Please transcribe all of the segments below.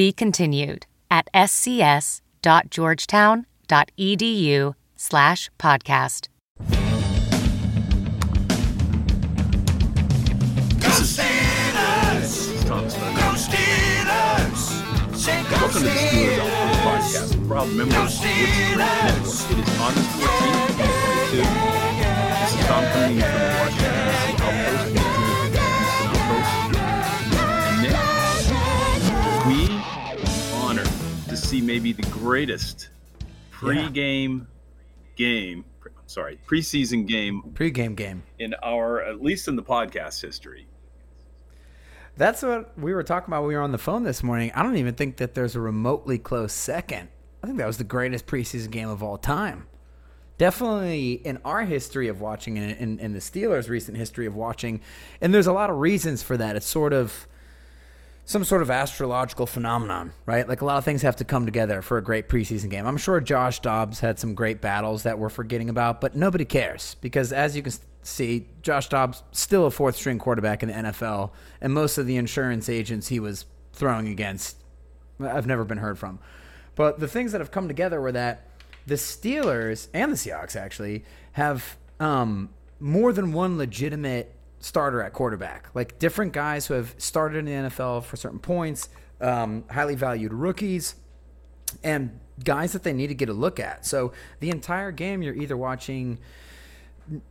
Be continued at scs.georgetown.edu slash podcast. Go Steelers! Go Steelers! Say go Welcome to the Steelers podcast, proud member of the Sports Network. It is August 14th, 2022. This is Tom coming in from the Washington, see maybe the greatest pre-game game, pre- I'm sorry, preseason game Pre-game game. in our, at least in the podcast history. That's what we were talking about. when We were on the phone this morning. I don't even think that there's a remotely close second. I think that was the greatest preseason game of all time. Definitely in our history of watching and in, in the Steelers' recent history of watching. And there's a lot of reasons for that. It's sort of some sort of astrological phenomenon, right? Like a lot of things have to come together for a great preseason game. I'm sure Josh Dobbs had some great battles that we're forgetting about, but nobody cares because as you can see, Josh Dobbs still a fourth string quarterback in the NFL, and most of the insurance agents he was throwing against, I've never been heard from. But the things that have come together were that the Steelers and the Seahawks actually have um, more than one legitimate starter at quarterback. Like different guys who have started in the NFL for certain points, um, highly valued rookies, and guys that they need to get a look at. So the entire game, you're either watching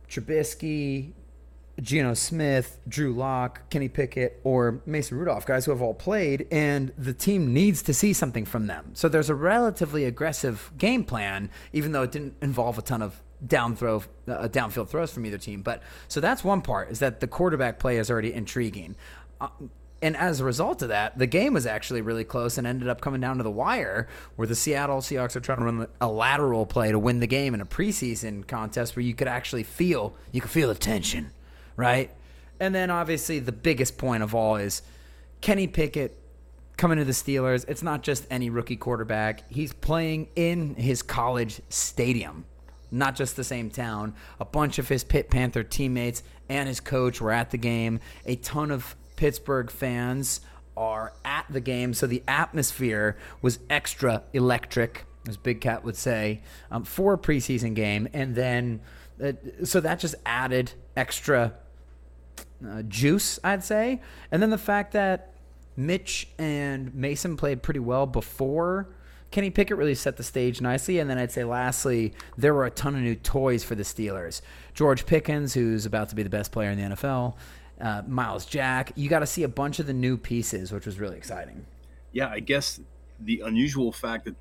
Trubisky, Geno Smith, Drew Lock, Kenny Pickett, or Mason Rudolph, guys who have all played, and the team needs to see something from them. So there's a relatively aggressive game plan, even though it didn't involve a ton of down throw, uh, downfield throws from either team. But so that's one part is that the quarterback play is already intriguing. Uh, and as a result of that, the game was actually really close and ended up coming down to the wire, where the Seattle Seahawks are trying to run a lateral play to win the game in a preseason contest where you could actually feel you could feel the tension, right? And then obviously the biggest point of all is Kenny Pickett coming to the Steelers. It's not just any rookie quarterback; he's playing in his college stadium not just the same town. A bunch of his Pitt Panther teammates and his coach were at the game. A ton of Pittsburgh fans are at the game, so the atmosphere was extra electric, as Big Cat would say, um, for a preseason game. And then, uh, so that just added extra uh, juice, I'd say. And then the fact that Mitch and Mason played pretty well before Kenny Pickett really set the stage nicely. And then I'd say, lastly, there were a ton of new toys for the Steelers. George Pickens, who's about to be the best player in the NFL, uh, Myles Jack. You got to see a bunch of the new pieces, which was really exciting. Yeah, I guess the unusual fact that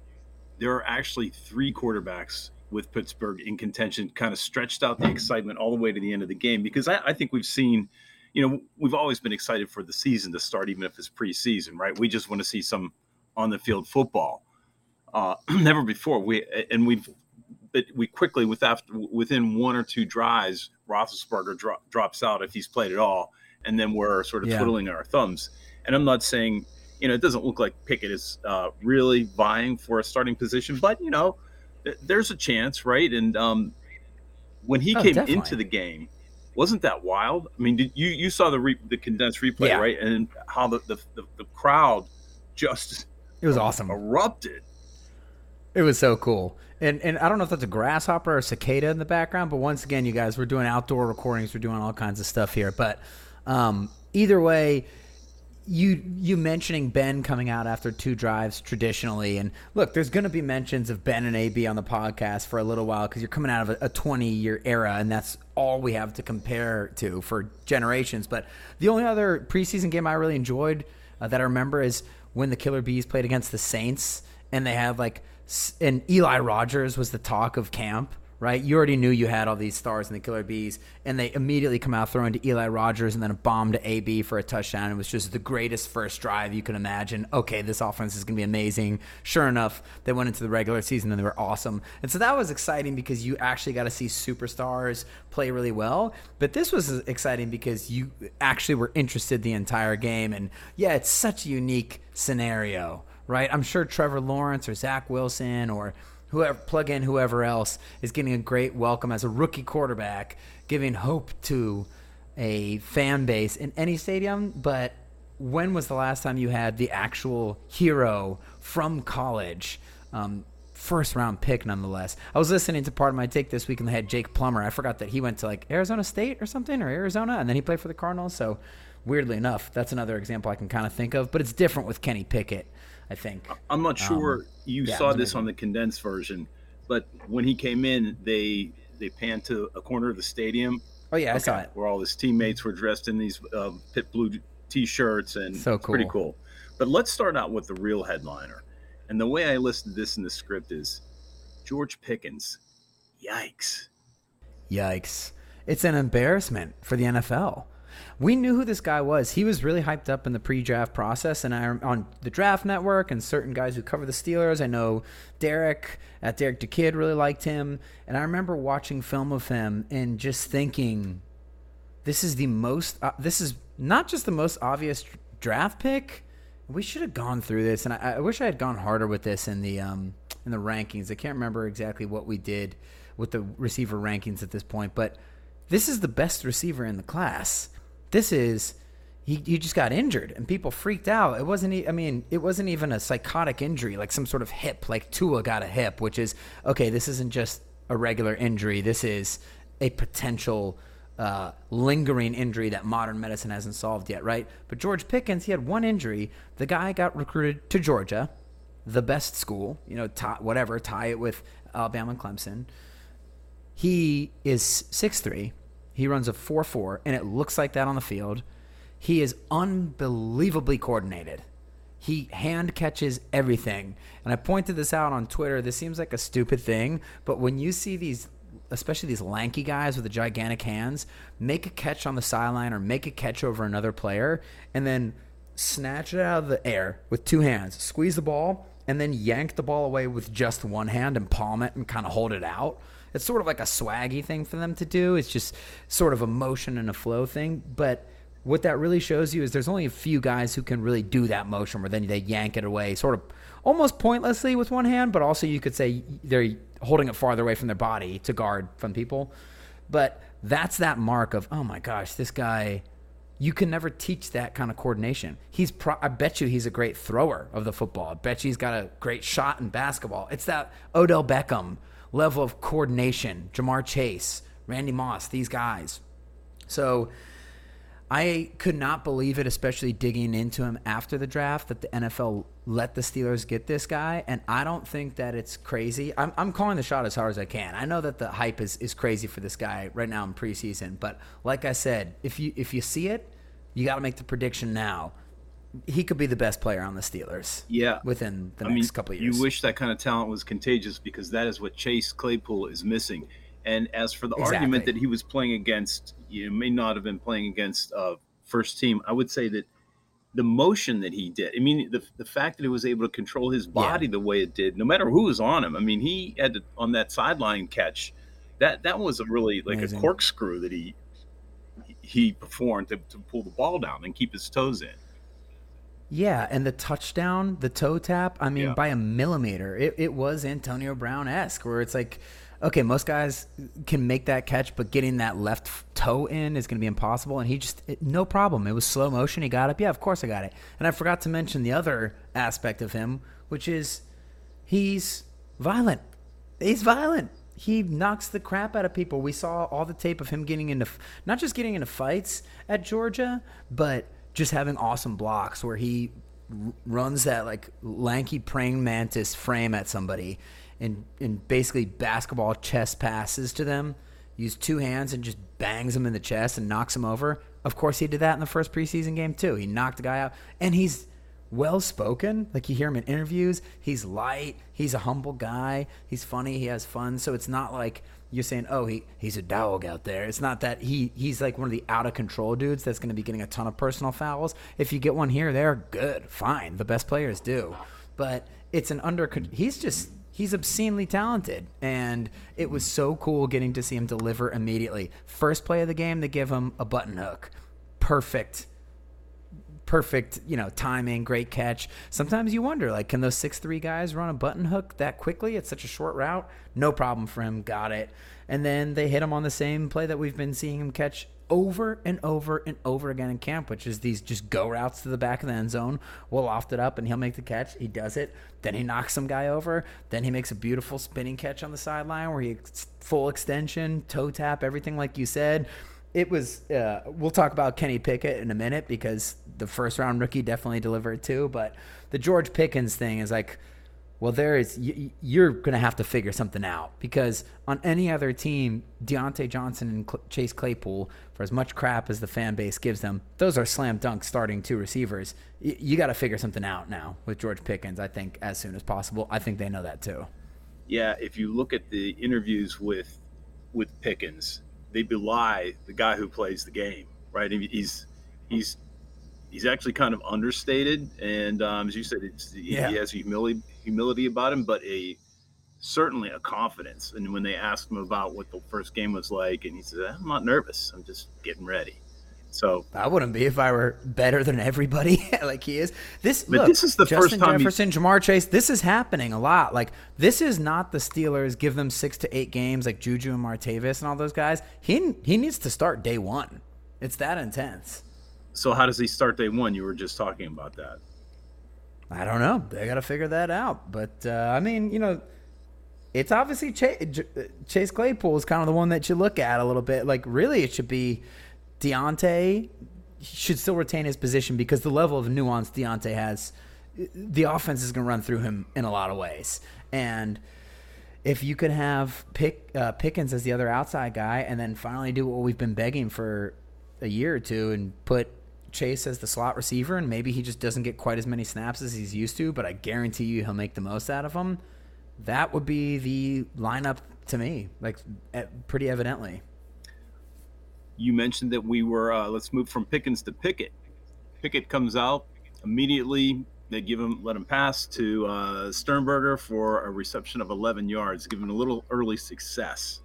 there are actually three quarterbacks with Pittsburgh in contention kind of stretched out the excitement all the way to the end of the game because I, I think we've seen, you know, we've always been excited for the season to start, even if it's preseason, right? We just want to see some on the field football. Uh, never before we and we've but we quickly with after within one or two drives, Roethlisberger dro- drops out if he's played at all, and then we're sort of Yeah. twiddling our thumbs. And I'm not saying, you know, it doesn't look like Pickett is uh, really vying for a starting position, but you know, th- there's a chance, right? And um, when he Oh, came definitely. into the game, wasn't that wild? I mean, did you you saw the re- the condensed replay, Yeah. right? And how the the, the, the crowd just It was awesome. erupted. It was so cool. And and I don't know if that's a grasshopper or a cicada in the background, but once again, you guys, we're doing outdoor recordings, we're doing all kinds of stuff here. But um, either way, you you mentioning Ben coming out after two drives traditionally, and look, there's going to be mentions of Ben and AB on the podcast for a little while because you're coming out of a, a 20 year era, and that's all we have to compare to for generations. But the only other preseason game I really enjoyed uh, that I remember is when the Killer Bees played against the Saints, and they had like, and Eli Rogers was the talk of camp, right? You already knew you had all these stars in the Killer Bees, and they immediately come out throwing to Eli Rogers and then a bomb to AB for a touchdown. It was just the greatest first drive you can imagine. Okay, this offense is going to be amazing. Sure enough, they went into the regular season and they were awesome. And so that was exciting because you actually got to see superstars play really well. But this was exciting because you actually were interested the entire game. And yeah, it's such a unique scenario, right? I'm sure Trevor Lawrence or Zach Wilson or whoever plug in whoever else is getting a great welcome as a rookie quarterback, giving hope to a fan base in any stadium. But when was the last time you had the actual hero from college? Um, first round pick, nonetheless. I was listening to part of my take this week and they had Jake Plummer. I forgot that he went to like Arizona State or something or Arizona and then he played for the Cardinals. So, weirdly enough, that's another example I can kind of think of. But it's different with Kenny Pickett. I think. I'm not sure Um, you yeah, saw this amazing. on the condensed version, but when he came in, they they panned to a corner of the stadium Oh yeah, I saw it. where all his teammates were dressed in these uh, Pitt blue t-shirts and So it's pretty cool. cool. But let's start out with the real headliner. And the way I listed this in the script is George Pickens. Yikes. Yikes. It's an embarrassment for the NFL. We knew who this guy was. He was really hyped up in the pre-draft process, and I on the Draft Network and certain guys who cover the Steelers. I know Derek at Derek DeKid really liked him, and I remember watching film of him and just thinking, this is the most. Uh, this is not just the most obvious draft pick. We should have gone through this, and I, I wish I had gone harder with this in the um, in the rankings. I can't remember exactly what we did with the receiver rankings at this point, but this is the best receiver in the class. This is he, he just got injured and people freaked out. It wasn't e- I mean, it wasn't even a psychotic injury like some sort of hip like Tua got a hip, which is okay, this isn't just a regular injury. This is a potential uh, lingering injury that modern medicine hasn't solved yet, right? But George Pickens, he had one injury. The guy got recruited to Georgia, the best school, you know, tie, whatever, tie it with Alabama and Clemson. He is 6'3. He runs a 4 4, and it looks like that on the field. He is unbelievably coordinated. He hand catches everything. And I pointed this out on Twitter. This seems like a stupid thing, but when you see these, especially these lanky guys with the gigantic hands, make a catch on the sideline or make a catch over another player, and then snatch it out of the air with two hands, squeeze the ball, and then yank the ball away with just one hand and palm it and kind of hold it out. It's sort of like a swaggy thing for them to do. It's just sort of a motion and a flow thing. But what that really shows you is there's only a few guys who can really do that motion where then they yank it away sort of almost pointlessly with one hand, but also you could say they're holding it farther away from their body to guard from people. But that's that mark of, oh my gosh, this guy you can never teach that kind of coordination. He's pro- I bet you he's a great thrower of the football. I bet you he's got a great shot in basketball. It's that Odell Beckham level of coordination, Ja'Marr Chase, Randy Moss, these guys. So I could not believe it, especially digging into him after the draft, that the NFL let the Steelers get this guy. And I don't think that it's crazy. I'm, I'm calling the shot as hard as I can. I know that the hype is, is crazy for this guy right now in preseason. But like I said, if you if you see it, you got to make the prediction now. He could be the best player on the Steelers. Yeah. Within the I next mean, couple of years. You wish that kind of talent was contagious because that is what Chase Claypool is missing. And as for the argument that he was playing against, you may not have been playing against uh, first team. I would say that the motion that he did, I mean, the, the fact that he was able to control his body the way it did, no matter who was on him. I mean, he had to, on that sideline catch, that that was a really like Amazing. a corkscrew that he he performed to, to pull the ball down and keep his toes in. Yeah, and the touchdown, the toe tap, I mean, Yeah. by a millimeter. It, it was Antonio Brown esque, where it's like, okay, most guys can make that catch, but getting that left toe in is going to be impossible. And he just, it, no problem. It was slow motion. He got up. Yeah, of course I got it. And I forgot to mention the other aspect of him, which is he's violent. He's violent. He knocks the crap out of people. We saw all the tape of him getting into, not just getting into fights at Georgia, but just having awesome blocks where he r- runs that like lanky praying mantis frame at somebody and, and basically basketball chest passes to them. Use two hands and just bangs them in the chest and knocks them over. Of course, he did that in the first preseason game too. He knocked a guy out, and he's well spoken. Like you hear him in interviews, he's light, he's a humble guy, he's funny, he has fun. So it's not like you're saying, oh, he he's a dog out there. It's not that he he's like one of the out of control dudes that's going to be getting a ton of personal fouls. If you get one here, they're good, fine. The best players do, but it's an under. He's just he's obscenely talented and it was so cool getting to see him deliver immediately first play of the game they give him a button hook perfect perfect you know timing great catch sometimes you wonder like can those six three guys run a button hook that quickly it's such a short route no problem for him got it and then they hit him on the same play that we've been seeing him catch over and over and over again in camp, which is these just go routes to the back of the end zone. We'll loft it up and he'll make the catch. He does it. Then he knocks some guy over. Then he makes a beautiful spinning catch on the sideline where he full extension, toe tap, everything like you said. It was. Uh, we'll talk about Kenny Pickett in a minute because the first round rookie definitely delivered too. But the George Pickens thing is like well, there is you're going to have to figure something out because on any other team, Diontae Johnson and Chase Claypool, for as much crap as the fan base gives them, those are slam dunk starting two receivers. You got to figure something out now with George Pickens. I think as soon as possible. I think they know that too. Yeah, if you look at the interviews with with Pickens, they belie the guy who plays the game. Right? He's he's he's actually kind of understated, and um, as you said, yeah. he has humility humility about him, but a certainly a confidence. And when they asked him about what the first game was like, and he said, "I'm not nervous. I'm just getting ready." So I wouldn't be if I were better than everybody like he is. This but look, this is the Justin first time Jefferson, he... Ja'Marr Chase. This is happening a lot. Like this is not the Steelers give them six to eight games like Juju and Martavis and all those guys. He he needs to start day one. It's that intense. So how does he start day one? You were just talking about that. I don't know. They got to figure that out. But uh, I mean, you know, it's obviously Chase, Chase Claypool is kind of the one that you look at a little bit. Like, really, it should be Diontae should still retain his position because the level of nuance Diontae has, the offense is going to run through him in a lot of ways. And if you could have Pick uh, Pickens as the other outside guy, and then finally do what we've been begging for a year or two, and put Chase as the slot receiver, and maybe he just doesn't get quite as many snaps as he's used to, but I guarantee you he'll make the most out of them. That would be the lineup to me, like pretty evidently. You mentioned that we were, uh, let's move from Pickens to Pickett. Pickett comes out immediately. They give him, let him pass to uh, Sternberger for a reception of 11 yards, giving a little early success.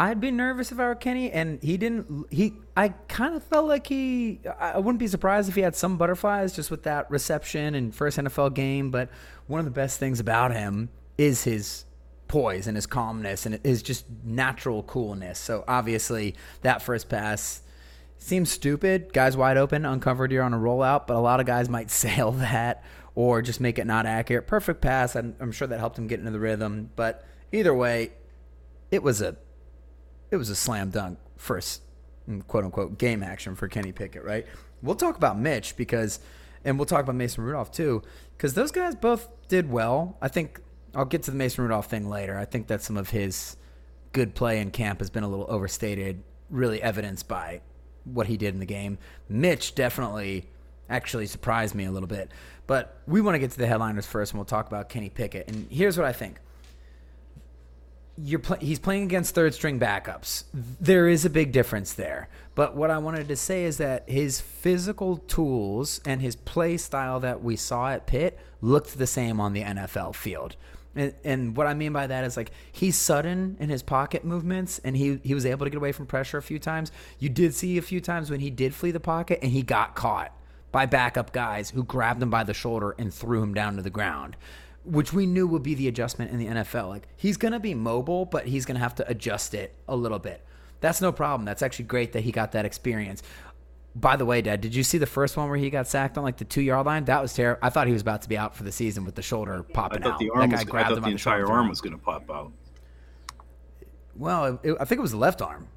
I'd be nervous if I were Kenny, and he didn't. He, I kind of felt like he. I wouldn't be surprised if he had some butterflies just with that reception and first NFL game. But one of the best things about him is his poise and his calmness and his just natural coolness. So obviously, that first pass seems stupid. Guys wide open, uncovered here on a rollout, but a lot of guys might sail that or just make it not accurate. Perfect pass. I'm, I'm sure that helped him get into the rhythm. But either way, it was a it was a slam dunk first mm, quote unquote game action for Kenny Pickett, right? We'll talk about Mitch because, and we'll talk about Mason Rudolph too, because those guys both did well. I think I'll get to the Mason Rudolph thing later. I think that some of his good play in camp has been a little overstated, really evidenced by what he did in the game. Mitch definitely actually surprised me a little bit. But we want to get to the headliners first, and we'll talk about Kenny Pickett. And here's what I think you're play, he's playing against third string backups. There is a big difference there. But what I wanted to say is that his physical tools and his play style that we saw at Pitt looked the same on the NFL field. And, and what I mean by that is like he's sudden in his pocket movements and he, he was able to get away from pressure a few times. You did see a few times when he did flee the pocket and he got caught by backup guys who grabbed him by the shoulder and threw him down to the ground which we knew would be the adjustment in the NFL. Like he's going to be mobile, but he's going to have to adjust it a little bit. That's no problem. That's actually great that he got that experience. By the way, Dad, did you see the first one where he got sacked on like the two yard line? That was terrible. I thought he was about to be out for the season with the shoulder popping I thought out. The arm that was, I thought the, the entire arm was going to pop out. Well, it, I think it was the left arm.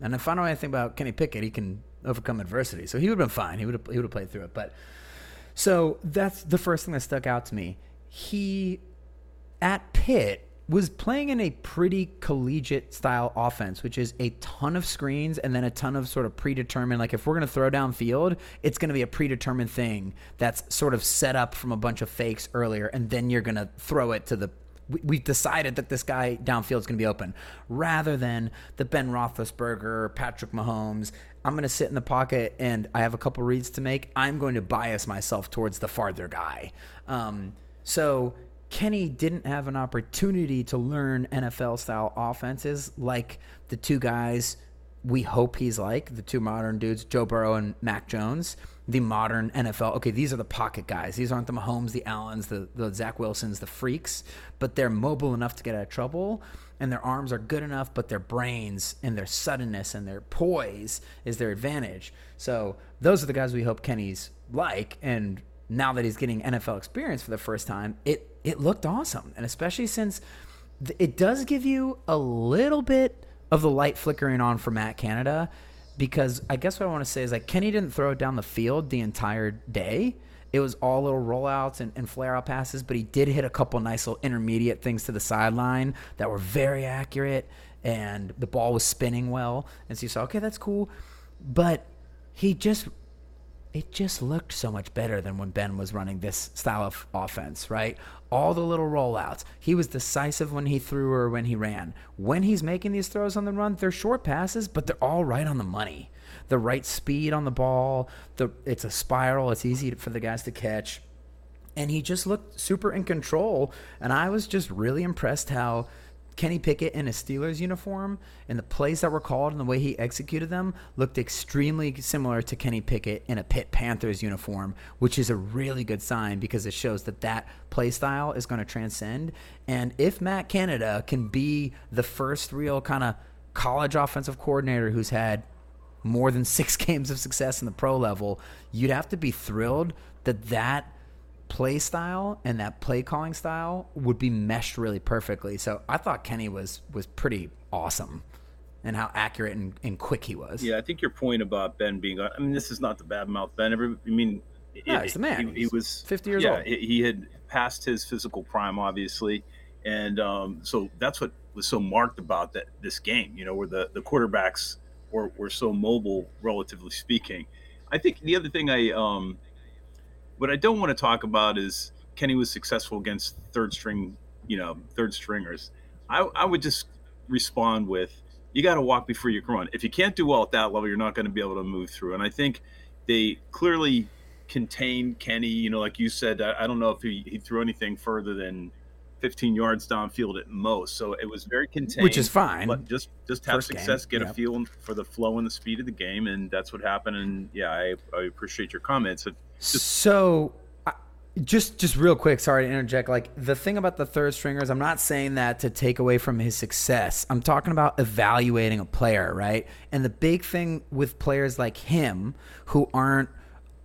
And if I know anything about Kenny Pickett, he can overcome adversity. So he would have been fine. He would have, he would have played through it. But so that's the first thing that stuck out to me he at Pitt was playing in a pretty collegiate style offense, which is a ton of screens and then a ton of sort of predetermined. Like if we're going to throw down field, it's going to be a predetermined thing that's sort of set up from a bunch of fakes earlier, and then you're going to throw it to the. we- We've decided that this guy downfield is going to be open, rather than the Ben Roethlisberger, Patrick Mahomes. I'm going to sit in the pocket and I have a couple reads to make. I'm going to bias myself towards the farther guy. Um, so Kenny didn't have an opportunity to learn NFL style offenses like the two guys we hope he's like, the two modern dudes, Joe Burrow and Mac Jones, the modern NFL. Okay, these are the pocket guys. These aren't the Mahomes, the Allens, the, the Zach Wilsons, the freaks, but they're mobile enough to get out of trouble and their arms are good enough, but their brains and their suddenness and their poise is their advantage. So those are the guys we hope Kenny's like. And now that he's getting NFL experience for the first time, it it looked awesome, and especially since th- it does give you a little bit of the light flickering on for Matt Canada. Because I guess what I want to say is like Kenny didn't throw it down the field the entire day. It was all little rollouts and, and flare out passes, but he did hit a couple nice little intermediate things to the sideline that were very accurate, and the ball was spinning well. And so you saw, okay, that's cool. But he just it just looked so much better than when Ben was running this style of offense, right? All the little rollouts. He was decisive when he threw or when he ran. When he's making these throws on the run, they're short passes, but they're all right on the money. The right speed on the ball. The it's a spiral. It's easy for the guys to catch. And he just looked super in control. And I was just really impressed how Kenny Pickett in a Steelers uniform and the plays that were called and the way he executed them looked extremely similar to Kenny Pickett in a Pitt Panthers uniform, which is a really good sign because it shows that that play style is going to transcend. And if Matt Canada can be the first real kind of college offensive coordinator who's had more than six games of success in the pro level, you'd have to be thrilled that that play style and that play calling style would be meshed really perfectly. So I thought Kenny was was pretty awesome and how accurate and, and quick he was. Yeah, I think your point about Ben being, I mean, this is not the bad mouth Ben. Every, I mean, Yeah, he's the man. He, he was 50 years yeah, old. He, he had passed his physical prime, obviously, and um, so that's what was so marked about that this game. You know, where the the quarterbacks were were so mobile, relatively speaking. I think the other thing I um, what I don't want to talk about is Kenny was successful against third string, you know, third stringers. I, I would just respond with, you got to walk before you can run. If you can't do well at that level, you're not going to be able to move through. And I think they clearly contained Kenny. You know, like you said, I, I don't know if he, he threw anything further than 15 yards downfield at most. So it was very contained, Which is fine. But just just have First game, success, get yep. a feel for the flow and the speed of the game, and that's what happened. And yeah, I, I appreciate your comments. It, So, just just real quick, sorry to interject. Like the thing about the third stringers, I'm not saying that to take away from his success. I'm talking about evaluating a player, right? And the big thing with players like him who aren't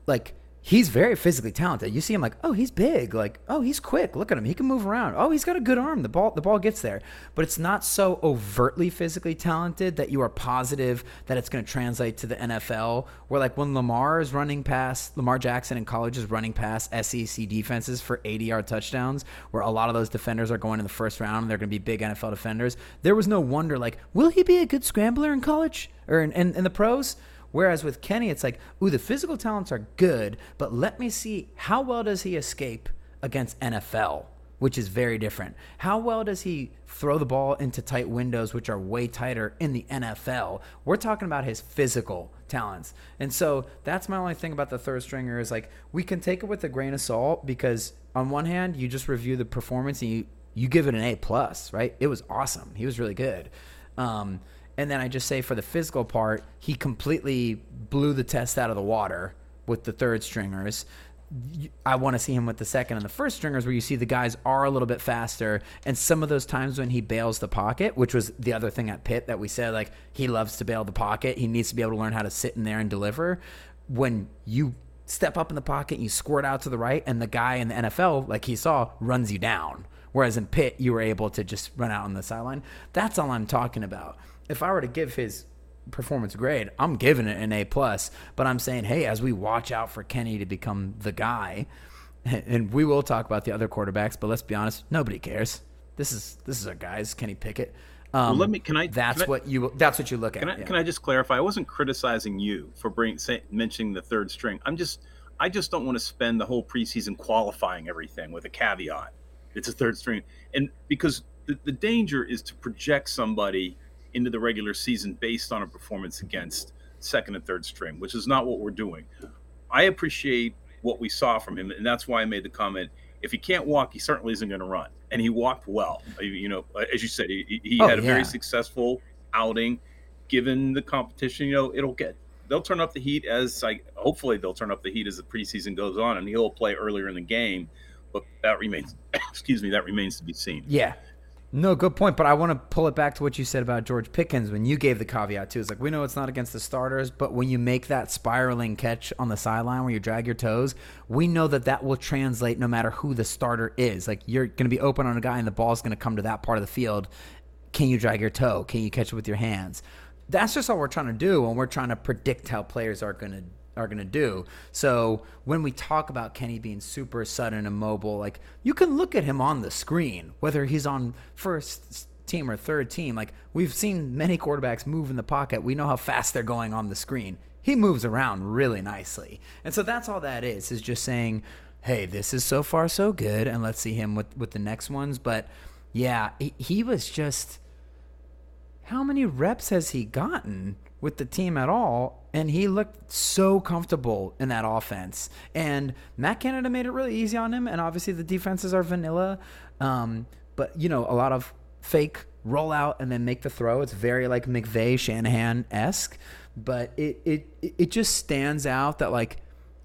like he's very physically talented. You see him like, oh, he's big. Like, oh, he's quick. Look at him. He can move around. Oh, he's got a good arm. The ball the ball gets there. But it's not so overtly physically talented that you are positive that it's going to translate to the NFL. Where like when Lamar is running past Lamar Jackson in college is running past SEC defenses for 80 yard touchdowns, where a lot of those defenders are going in the first round and they're going to be big NFL defenders. There was no wonder like, will he be a good scrambler in college or in, in, in the pros? Whereas with Kenny, it's like, ooh, the physical talents are good, but let me see how well does he escape against NFL, which is very different. How well does he throw the ball into tight windows, which are way tighter in the NFL? We're talking about his physical talents. And so that's my only thing about the third stringer is like we can take it with a grain of salt because on one hand, you just review the performance and you you give it an A plus, right? It was awesome. He was really good. Um, and then I just say for the physical part, he completely blew the test out of the water with the third stringers. I want to see him with the second and the first stringers, where you see the guys are a little bit faster. And some of those times when he bails the pocket, which was the other thing at Pitt that we said, like he loves to bail the pocket. He needs to be able to learn how to sit in there and deliver. When you step up in the pocket you squirt out to the right, and the guy in the NFL, like he saw, runs you down. Whereas in Pitt, you were able to just run out on the sideline. That's all I'm talking about. If I were to give his performance grade, I'm giving it an A plus. But I'm saying, hey, as we watch out for Kenny to become the guy, and we will talk about the other quarterbacks, but let's be honest, nobody cares. this is this is our guys, Kenny Pickett. Um, Well, let me- can I- That's can I- what you. That's what you look at. Can I, yeah. can I just clarify? I wasn't criticizing you for bring, say, mentioning the third string. I'm just, I just don't want to spend the whole preseason qualifying everything with a caveat. It's a third string, and because the, the danger is to project somebody into the regular season based on a performance against second and third string, which is not what we're doing. I appreciate what we saw from him, and that's why I made the comment. If he can't walk, he certainly isn't going to run, and he walked well. You- know, as you said, he, he Oh, had a yeah. very successful outing. Given the competition, you know, it'll get they'll turn up the heat as like hopefully they'll turn up the heat as the preseason goes on, and he'll play earlier in the game. But that remains, excuse me, that remains to be seen. Yeah. No, good point. But I want to pull it back to what you said about George Pickens when you gave the caveat too. It's like we know it's not against the starters, but when you make that spiraling catch on the sideline where you drag your toes, we know that that will translate no matter who the starter is. Like you're going to be open on a guy and the ball's going to come to that part of the field. Can you drag your toe? Can you catch it with your hands? That's just all we're trying to do when we're trying to predict how players are going to are going to do. So when we talk about Kenny being super sudden and mobile, like you can look at him on the screen, whether he's on first team or third team. Like we've seen many quarterbacks move in the pocket. We know how fast they're going on the screen. He moves around really nicely. And so that's all that is, is just saying, hey, this is so far so good. And let's see him with, with the next ones. But yeah, he, he was just how many reps has he gotten with the team at all? And he looked so comfortable in that offense. And Matt Canada made it really easy on him. And obviously the defenses are vanilla. Um, but, you know, a lot of fake roll out and then make the throw. It's very like McVay, Shanahan esque. But it, it, it just stands out that, like,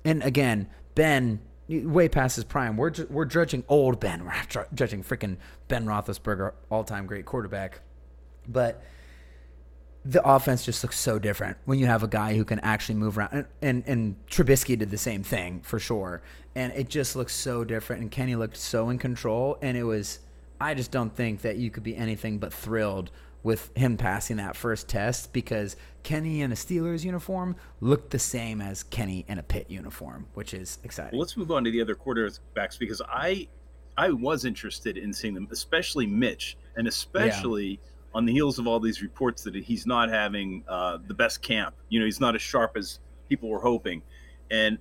and again, Ben, way past his prime. We're, we're judging old Ben. We're judging freaking Ben Roethlisberger, all time great quarterback. But the offense just looks so different when you have a guy who can actually move around. And, and, and Trubisky did the same thing for sure. And it just looks so different. And Kenny looked so in control. And it was, I just don't think that you could be anything but thrilled with him passing that first test because Kenny in a Steelers uniform looked the same as Kenny in a Pitt uniform, which is exciting. Well, let's move on to the other quarterbacks because I I was interested in seeing them, especially Mitch, and especially on the heels of all these reports that he's not having uh, the best camp. You know, he's not as sharp as people were hoping, and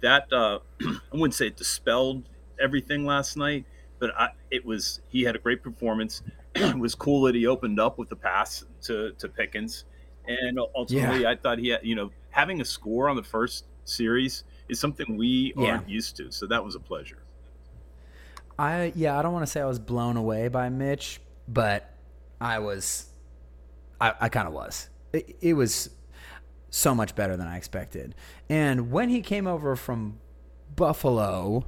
that uh, I wouldn't say it dispelled everything last night, but I, it was he had a great performance. it was cool that he opened up with the pass to to Pickens, and ultimately I thought he had you know having a score on the first series is something we Yeah. aren't used to, so that was a pleasure. I yeah, I don't want to say I was blown away by Mitch, but I was, I, I kind of was. It, it was so much better than I expected. And when he came over from Buffalo,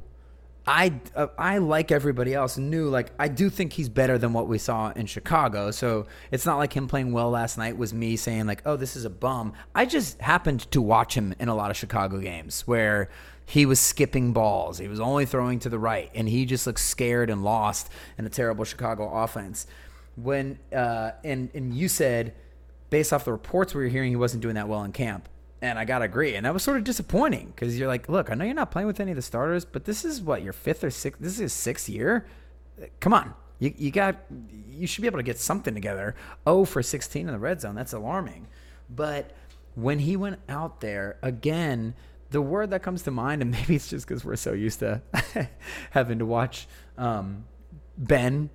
I uh, I like everybody else knew like I do think he's better than what we saw in Chicago. So it's not like him playing well last night was me saying like, "Oh, this is a bum." I just happened to watch him in a lot of Chicago games where he was skipping balls. He was only throwing to the right and he just looked scared and lost in a terrible Chicago offense. When uh and and you said based off the reports we were hearing he wasn't doing that well in camp. And I gotta agree, and that was sort of disappointing because you're like, look, I know you're not playing with any of the starters, but this is what your fifth or sixth. This is his sixth year. Come on, you you got you should be able to get something together. Oh, for 16 in the red zone, that's alarming. But when he went out there again, the word that comes to mind, and maybe it's just because we're so used to having to watch um, Ben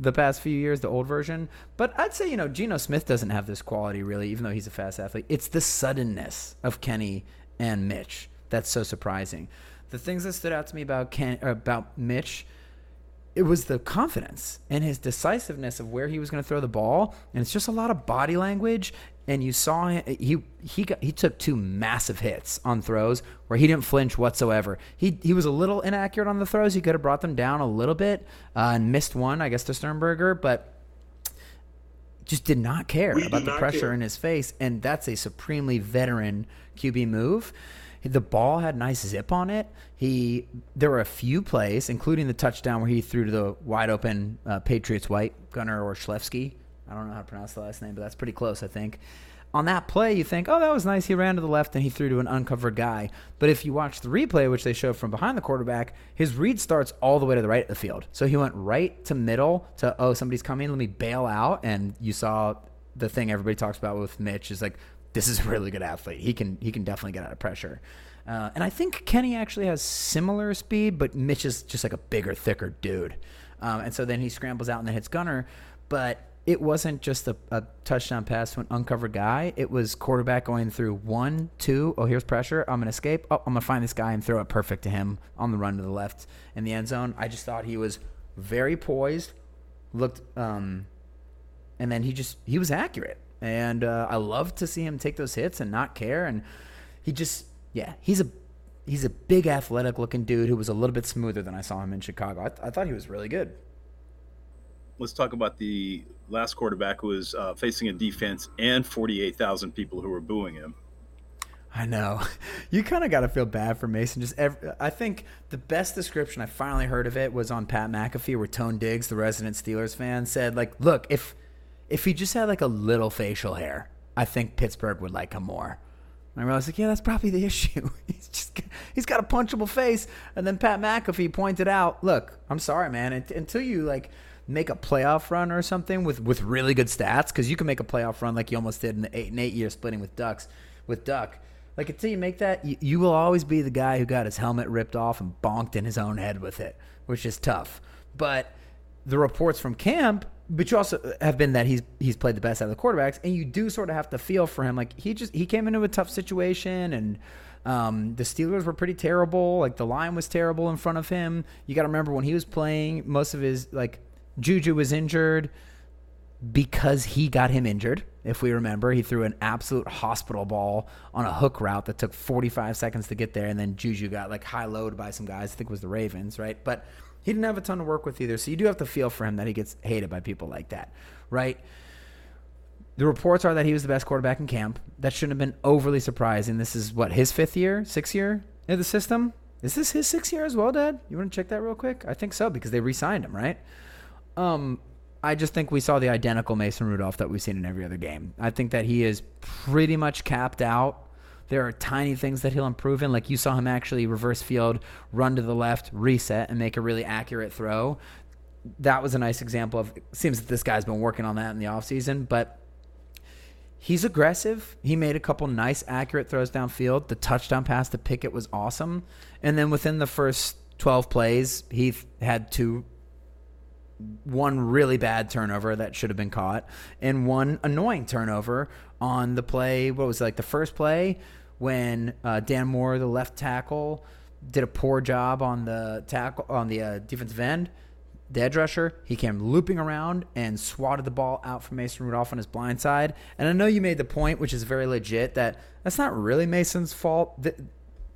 the past few years, the old version. But I'd say, you know, Geno Smith doesn't have this quality really, even though he's a fast athlete. It's the suddenness of Kenny and Mitch that's so surprising. The things that stood out to me about Ken about Mitch, it was the confidence and his decisiveness of where he was going to throw the ball, and it's just a lot of body language. And you saw him, he he got he took two massive hits on throws where he didn't flinch whatsoever. He he was a little inaccurate on the throws. He could have brought them down a little bit uh, and missed one, I guess, to Sternberger, but just did not care We about the pressure care. in his face, and that's a supremely veteran QB move. The ball had nice zip on it. He there were a few plays, including the touchdown where he threw to the wide open uh, Patriots white Gunner or Schlefsky. I don't know how to pronounce the last name, but that's pretty close, I think. on that play, you think, oh, that was nice. He ran to the left and he threw to an uncovered guy. But if you watch the replay, which they show from behind the quarterback, his read starts all the way to the right of the field. So he went right to middle to, oh, somebody's coming. Let me bail out. And you saw the thing everybody talks about with Mitch is like, this is a really good athlete. He can he can definitely get out of pressure. Uh, and I think Kenny actually has similar speed, but Mitch is just like a bigger, thicker dude. Um, and so then he scrambles out and then hits Gunner. But it wasn't just a, a, touchdown pass to an uncovered guy. It was quarterback going through one, two. Oh, here's pressure. I'm to escape. Oh, I'm to find this guy and throw it perfect to him on the run to the left in the end zone. I just thought he was very poised, looked, um, and then he just, he was accurate. And uh, I love to see him take those hits and not care. And he just, yeah, he's a, he's a big athletic looking dude who was a little bit smoother than I saw him in Chicago. I, th- I thought he was really good. Let's talk about the last quarterback who was uh, facing a defense and 48,000 people who were booing him. I know. You kind of got to feel bad for Mason. Just every, I think the best description I finally heard of it was on Pat McAfee, where Tone Diggs, the resident Steelers fan, said, "Like, look, if if he just had like a little facial hair, I think Pittsburgh would like him more." And I realized, like, yeah, that's probably the issue. he's just he's got a punchable face. And then Pat McAfee pointed out, "Look, I'm sorry, man. Until you like." Make a playoff run or something with with really good stats because you can make a playoff run like you almost did in the eight and eight year splitting with Ducks with Duck. Like until you make that, you, you will always be the guy who got his helmet ripped off and bonked in his own head with it, which is tough. But the reports from camp, but you also have been that he's he's played the best out of the quarterbacks, and you do sort of have to feel for him. Like he just he came into a tough situation and. Um, the Steelers were pretty terrible. Like the line was terrible in front of him. You got to remember when he was playing, most of his like Juju was injured because he got him injured. If we remember, he threw an absolute hospital ball on a hook route that took 45 seconds to get there, and then Juju got like high load by some guys. I think it was the Ravens, right? But he didn't have a ton to work with either. So you do have to feel for him that he gets hated by people like that, right? The reports are that he was the best quarterback in camp. That shouldn't have been overly surprising. This is what his fifth year, sixth year in the system. Is this his sixth year as well, Dad? You want to check that real quick? I think so because they re-signed him, right? Um, I just think we saw the identical Mason Rudolph that we've seen in every other game. I think that he is pretty much capped out. There are tiny things that he'll improve in, like you saw him actually reverse field, run to the left, reset, and make a really accurate throw. That was a nice example of. Seems that this guy's been working on that in the offseason, but he's aggressive. He made a couple nice, accurate throws downfield. The touchdown pass to Pickett was awesome. And then within the first 12 plays, he had two one really bad turnover that should have been caught, and one annoying turnover on the play. What was it, like the first play when uh, Dan Moore, the left tackle, did a poor job on the tackle on the uh, defensive end. The edge rusher, he came looping around and swatted the ball out from Mason Rudolph on his blind side. And I know you made the point, which is very legit, that that's not really Mason's fault.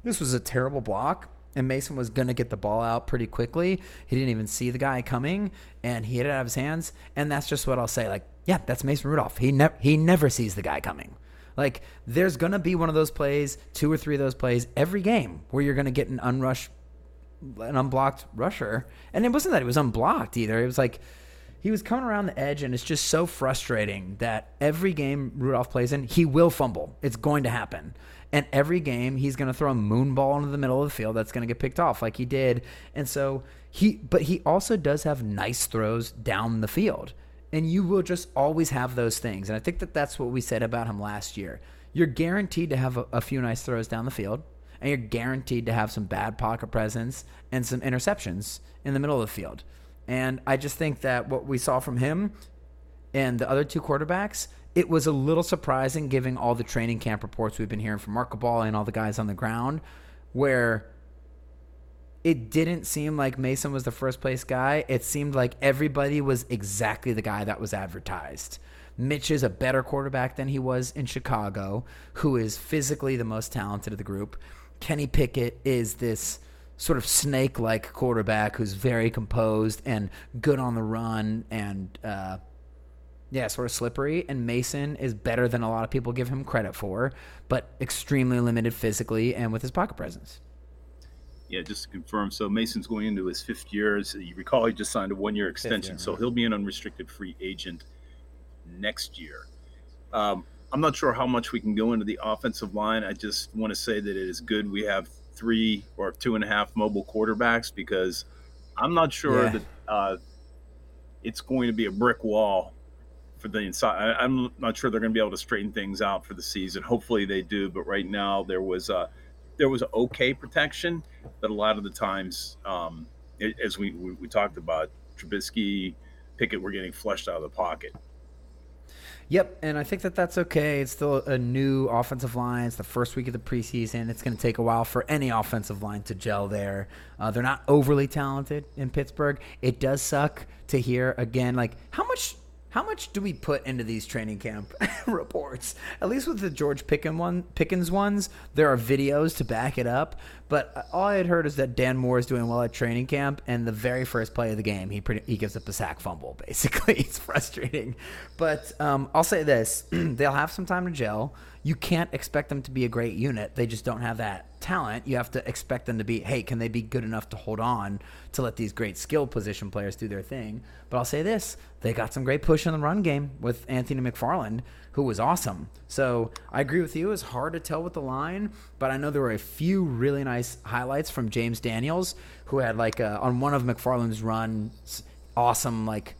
This was a terrible block, and Mason was going to get the ball out pretty quickly. He didn't even see the guy coming, and he hit it out of his hands. And that's just what I'll say. Like, yeah, that's Mason Rudolph. He never he never sees the guy coming. Like, there's going to be one of those plays, two or three of those plays every game where you're going to get an unrush, an unblocked rusher. And it wasn't that he was unblocked either. It was like he was coming around the edge, and it's just so frustrating that every game Rudolph plays in, he will fumble. It's going to happen. And every game, he's going to throw a moon ball into the middle of the field that's going to get picked off like he did. And so he, but he also does have nice throws down the field. And you will just always have those things. And I think that that's what we said about him last year. You're guaranteed to have a, a few nice throws down the field, and you're guaranteed to have some bad pocket presence and some interceptions in the middle of the field. And I just think that what we saw from him and the other two quarterbacks it was a little surprising given all the training camp reports we've been hearing from Mark Kaboly and all the guys on the ground, where it didn't seem like Mason was the first place guy. It seemed like everybody was exactly the guy that was advertised. Mitch is a better quarterback than he was in Chicago, who is physically the most talented of the group. Kenny Pickett is this sort of snake like quarterback who's very composed and good on the run and uh, yeah, sort of slippery. And Mason is better than a lot of people give him credit for, but extremely limited physically and with his pocket presence. Yeah, just to confirm. So Mason's going into his fifth year. As you recall, he just signed a one year extension. Year, so he'll be an unrestricted free agent next year. Um, I'm not sure how much we can go into the offensive line. I just want to say that it is good we have three or two and a half mobile quarterbacks because I'm not sure Yeah. that uh, it's going to be a brick wall for the inside. I, I'm not sure they're going to be able to straighten things out for the season. Hopefully they do, but right now there was a there was okay protection, but a lot of the times, um, it, as we, we we talked about, Trubisky, Pickett were getting flushed out of the pocket. Yep, and I think that that's okay. It's still a new offensive line. It's the first week of the preseason. It's going to take a while for any offensive line to gel there. Uh, they're not overly talented in Pittsburgh. It does suck to hear again, like how much. How much do we put into these training camp reports? At least with the George Pickens one, Pickens ones, there are videos to back it up. But all I had heard is that Dan Moore is doing well at training camp, and the very first play of the game, he pretty, he gives up a sack fumble. Basically, it's frustrating. But um, I'll say this: they'll have some time to gel. You can't expect them to be a great unit. They just don't have that talent. You have to expect them to be, hey, can they be good enough to hold on to let these great skill position players do their thing? But I'll say this they got some great push in the run game with Anthony McFarland, who was awesome. So I agree with you. It's hard to tell with the line, but I know there were a few really nice highlights from James Daniels, who had like uh on one of McFarland's runs, awesome, like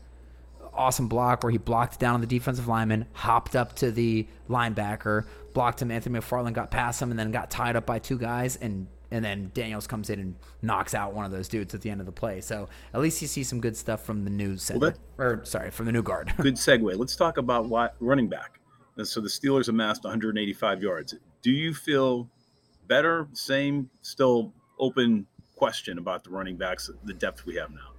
awesome block where he blocked down on the defensive lineman, hopped up to the linebacker, blocked him. Anthony McFarland got past him and then got tied up by two guys, and and then Daniels comes in and knocks out one of those dudes at the end of the play. So at least you see some good stuff from the new set, that- or sorry, from the new guard. Good segue. Let's talk about what running back. So the Steelers amassed 185 yards. Do you feel better, same, still open question about the running backs, the depth we have now?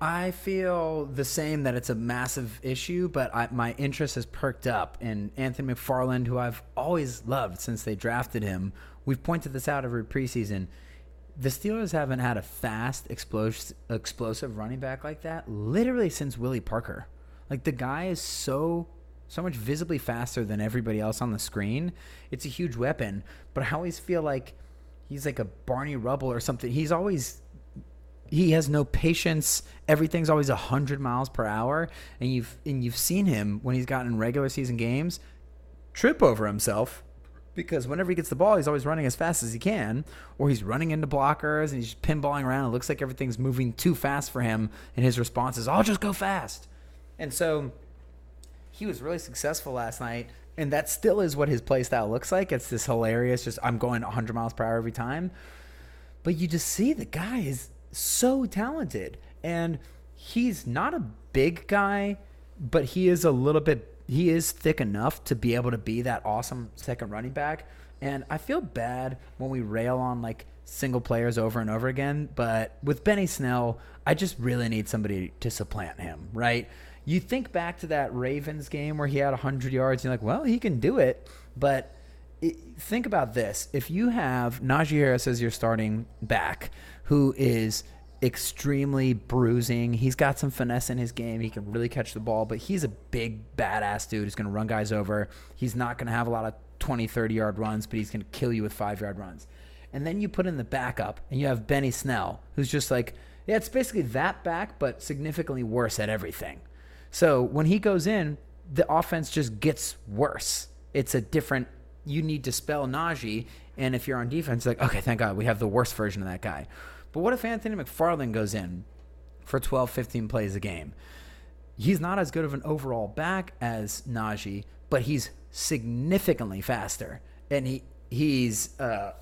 I feel the same that it's a massive issue, but I, my interest has perked up. And Anthony McFarland, who I've always loved since they drafted him, we've pointed this out every preseason. The Steelers haven't had a fast, explosive, explosive running back like that literally since Willie Parker. Like the guy is so so much visibly faster than everybody else on the screen. It's a huge weapon, but I always feel like he's like a Barney Rubble or something. He's always he has no patience. Everything's always hundred miles per hour, and you've and you've seen him when he's gotten in regular season games trip over himself because whenever he gets the ball, he's always running as fast as he can, or he's running into blockers and he's pinballing around. It looks like everything's moving too fast for him, and his response is, "I'll just go fast." And so he was really successful last night, and that still is what his play style looks like. It's this hilarious, just I'm going 100 miles per hour every time. But you just see the guy is so talented, and he's not a big guy, but he is a little bit. He is thick enough to be able to be that awesome second running back. And I feel bad when we rail on like single players over and over again, but with Benny Snell, I just really need somebody to supplant him, right? You think back to that Ravens game where he had 100 yards, you're like, well, he can do it. But it, think about this. If you have Najee Harris as your starting back, who is extremely bruising, he's got some finesse in his game. He can really catch the ball, but he's a big, badass dude who's going to run guys over. He's not going to have a lot of 20, 30 yard runs, but he's going to kill you with five yard runs. And then you put in the backup, and you have Benny Snell, who's just like, yeah, it's basically that back, but significantly worse at everything. So when he goes in, the offense just gets worse. It's a different. You need to spell Najee, and if you're on defense, like okay, thank God we have the worst version of that guy. But what if Anthony McFarland goes in for 12, 15 plays a game? He's not as good of an overall back as Najee, but he's significantly faster, and he he's uh,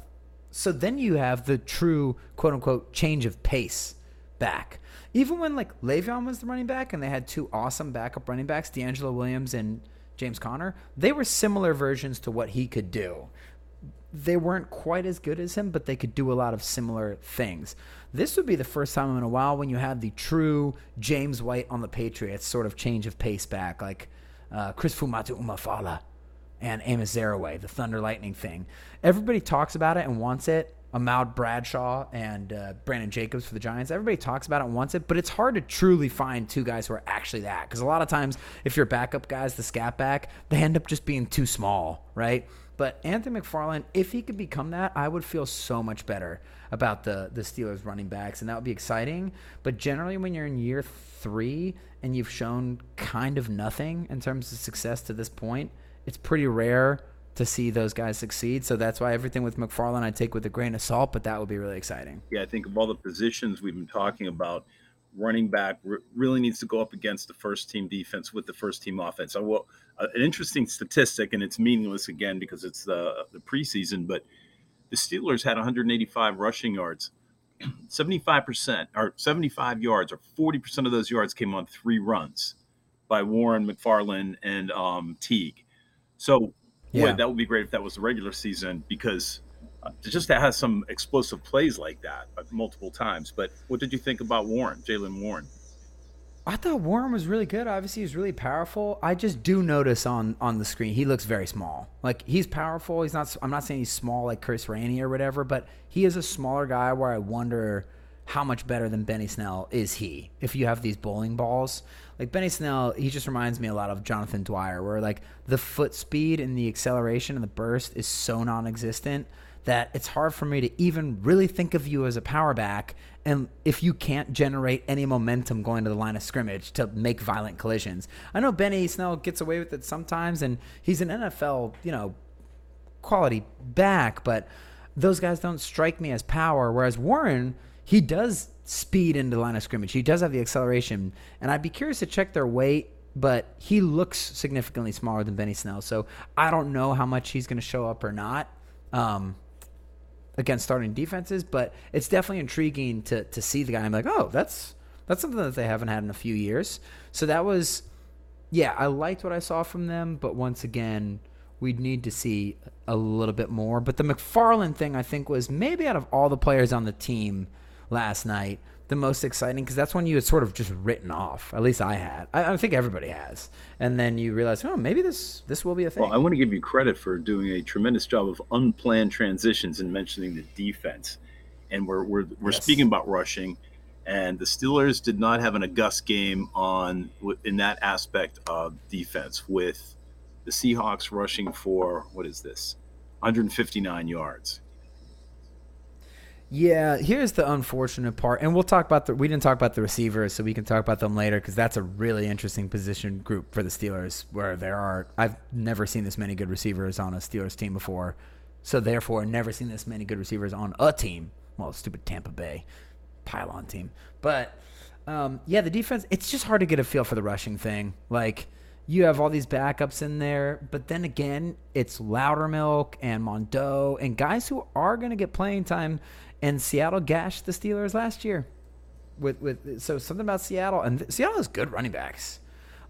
so then you have the true quote unquote change of pace back. Even when like Le'Veon was the running back and they had two awesome backup running backs, DeAngelo Williams and James Conner, they were similar versions to what he could do. They weren't quite as good as him, but they could do a lot of similar things. This would be the first time in a while when you had the true James White on the Patriots sort of change of pace back, like uh, Chris Fuamatu-Ma'afala and Amos Zereoué, the Thunder Lightning thing. Everybody talks about it and wants it. Ahmad Bradshaw and uh, Brandon Jacobs for the Giants. Everybody talks about it and wants it, but it's hard to truly find two guys who are actually that. Because a lot of times, if you're backup guys, the scat back, they end up just being too small, right? But Anthony McFarland, if he could become that, I would feel so much better about the the Steelers running backs, and that would be exciting. But generally, when you're in year three and you've shown kind of nothing in terms of success to this point, it's pretty rare to see those guys succeed. So that's why everything with McFarland I take with a grain of salt, but that would be really exciting. Yeah, I think of all the positions we've been talking about, running back really needs to go up against the first team defense with the first team offense. I will an interesting statistic, and it's meaningless again because it's the the preseason, but the Steelers had 185 rushing yards. 75% or 75 yards or 40% of those yards came on three runs by Warren, McFarland, and um, Teague. So, boy, Yeah. that would be great if that was the regular season because uh, just to have some explosive plays like that uh, multiple times. But what did you think about Warren, Jaylen Warren? I thought Warren was really good. Obviously, he's really powerful. I just do notice on on the screen he looks very small. Like he's powerful. He's not. I'm not saying he's small like Chris Rainey or whatever, but he is a smaller guy. Where I wonder how much better than Benny Snell is he? If you have these bowling balls, like Benny Snell, he just reminds me a lot of Jonathan Dwyer, where like the foot speed and the acceleration and the burst is so non-existent that it's hard for me to even really think of you as a power back and if you can't generate any momentum going to the line of scrimmage to make violent collisions. I know Benny Snell gets away with it sometimes and he's an NFL, you know, quality back, but those guys don't strike me as power whereas Warren, he does speed into the line of scrimmage. He does have the acceleration and I'd be curious to check their weight but he looks significantly smaller than Benny Snell. So I don't know how much he's going to show up or not. Um, against starting defenses, but it's definitely intriguing to to see the guy. I'm like, oh, that's that's something that they haven't had in a few years. So that was, yeah, I liked what I saw from them, but once again, we'd need to see a little bit more. But the McFarland thing, I think, was maybe out of all the players on the team last night, the most exciting because that's when you had sort of just written off. At least I had. I, I think everybody has. And then you realize, oh, maybe this this will be a thing. Well, I want to give you credit for doing a tremendous job of unplanned transitions and mentioning the defense. And we're we're, we're Yes. speaking about rushing, and the Steelers did not have an august game on in that aspect of defense with the Seahawks rushing for what is this, 159 yards. Yeah, here's the unfortunate part, and we'll talk about the. We didn't talk about the receivers, so we can talk about them later because that's a really interesting position group for the Steelers, where there are. I've never seen this many good receivers on a Steelers team before, so therefore, never seen this many good receivers on a team. Well, stupid Tampa Bay pylon team, but um, yeah, the defense. It's just hard to get a feel for the rushing thing. Like you have all these backups in there, but then again, it's Loudermilk and Mondo and guys who are going to get playing time. And Seattle gashed the Steelers last year. With with so something about Seattle and Seattle has good running backs.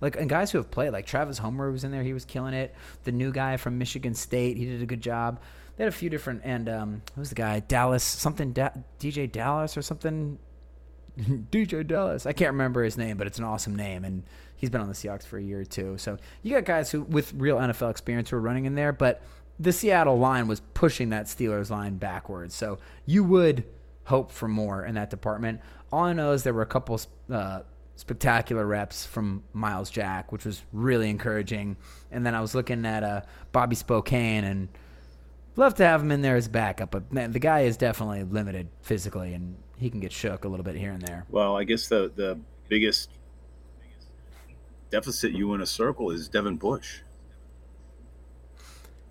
Like and guys who have played, like Travis Homer was in there, he was killing it. The new guy from Michigan State, he did a good job. They had a few different and um, who's the guy? Dallas something da- DeeJay Dallas or something DeeJay Dallas. I can't remember his name, but it's an awesome name, and he's been on the Seahawks for a year or two. So you got guys who with real NFL experience who are running in there, but the Seattle line was pushing that Steelers line backwards. So you would hope for more in that department. All I know is there were a couple uh, spectacular reps from Myles Jack, which was really encouraging. And then I was looking at uh, Bobby Spillane and love to have him in there as backup, but man, the guy is definitely limited physically, and he can get shook a little bit here and there. Well, I guess the the biggest deficit you want to circle is Devin Bush.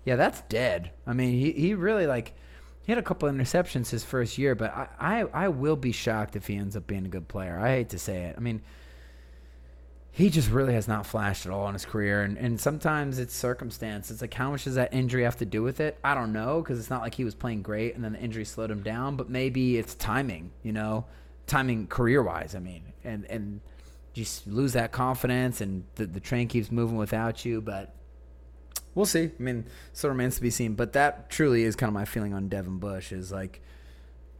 Yeah, that's dead. I mean, he, he really like he had a couple interceptions his first year, but I, I I will be shocked if he ends up being a good player. I hate to say it. I mean, he just really has not flashed at all in his career, and and sometimes it's circumstance. It's like how much does that injury have to do with it? I don't know because it's not like he was playing great and then the injury slowed him down, but maybe it's timing. You know, timing career wise. I mean, and and you lose that confidence, and the the train keeps moving without you, but. We'll see. I mean, still remains to be seen. But that truly is kind of my feeling on Devin Bush. Is like,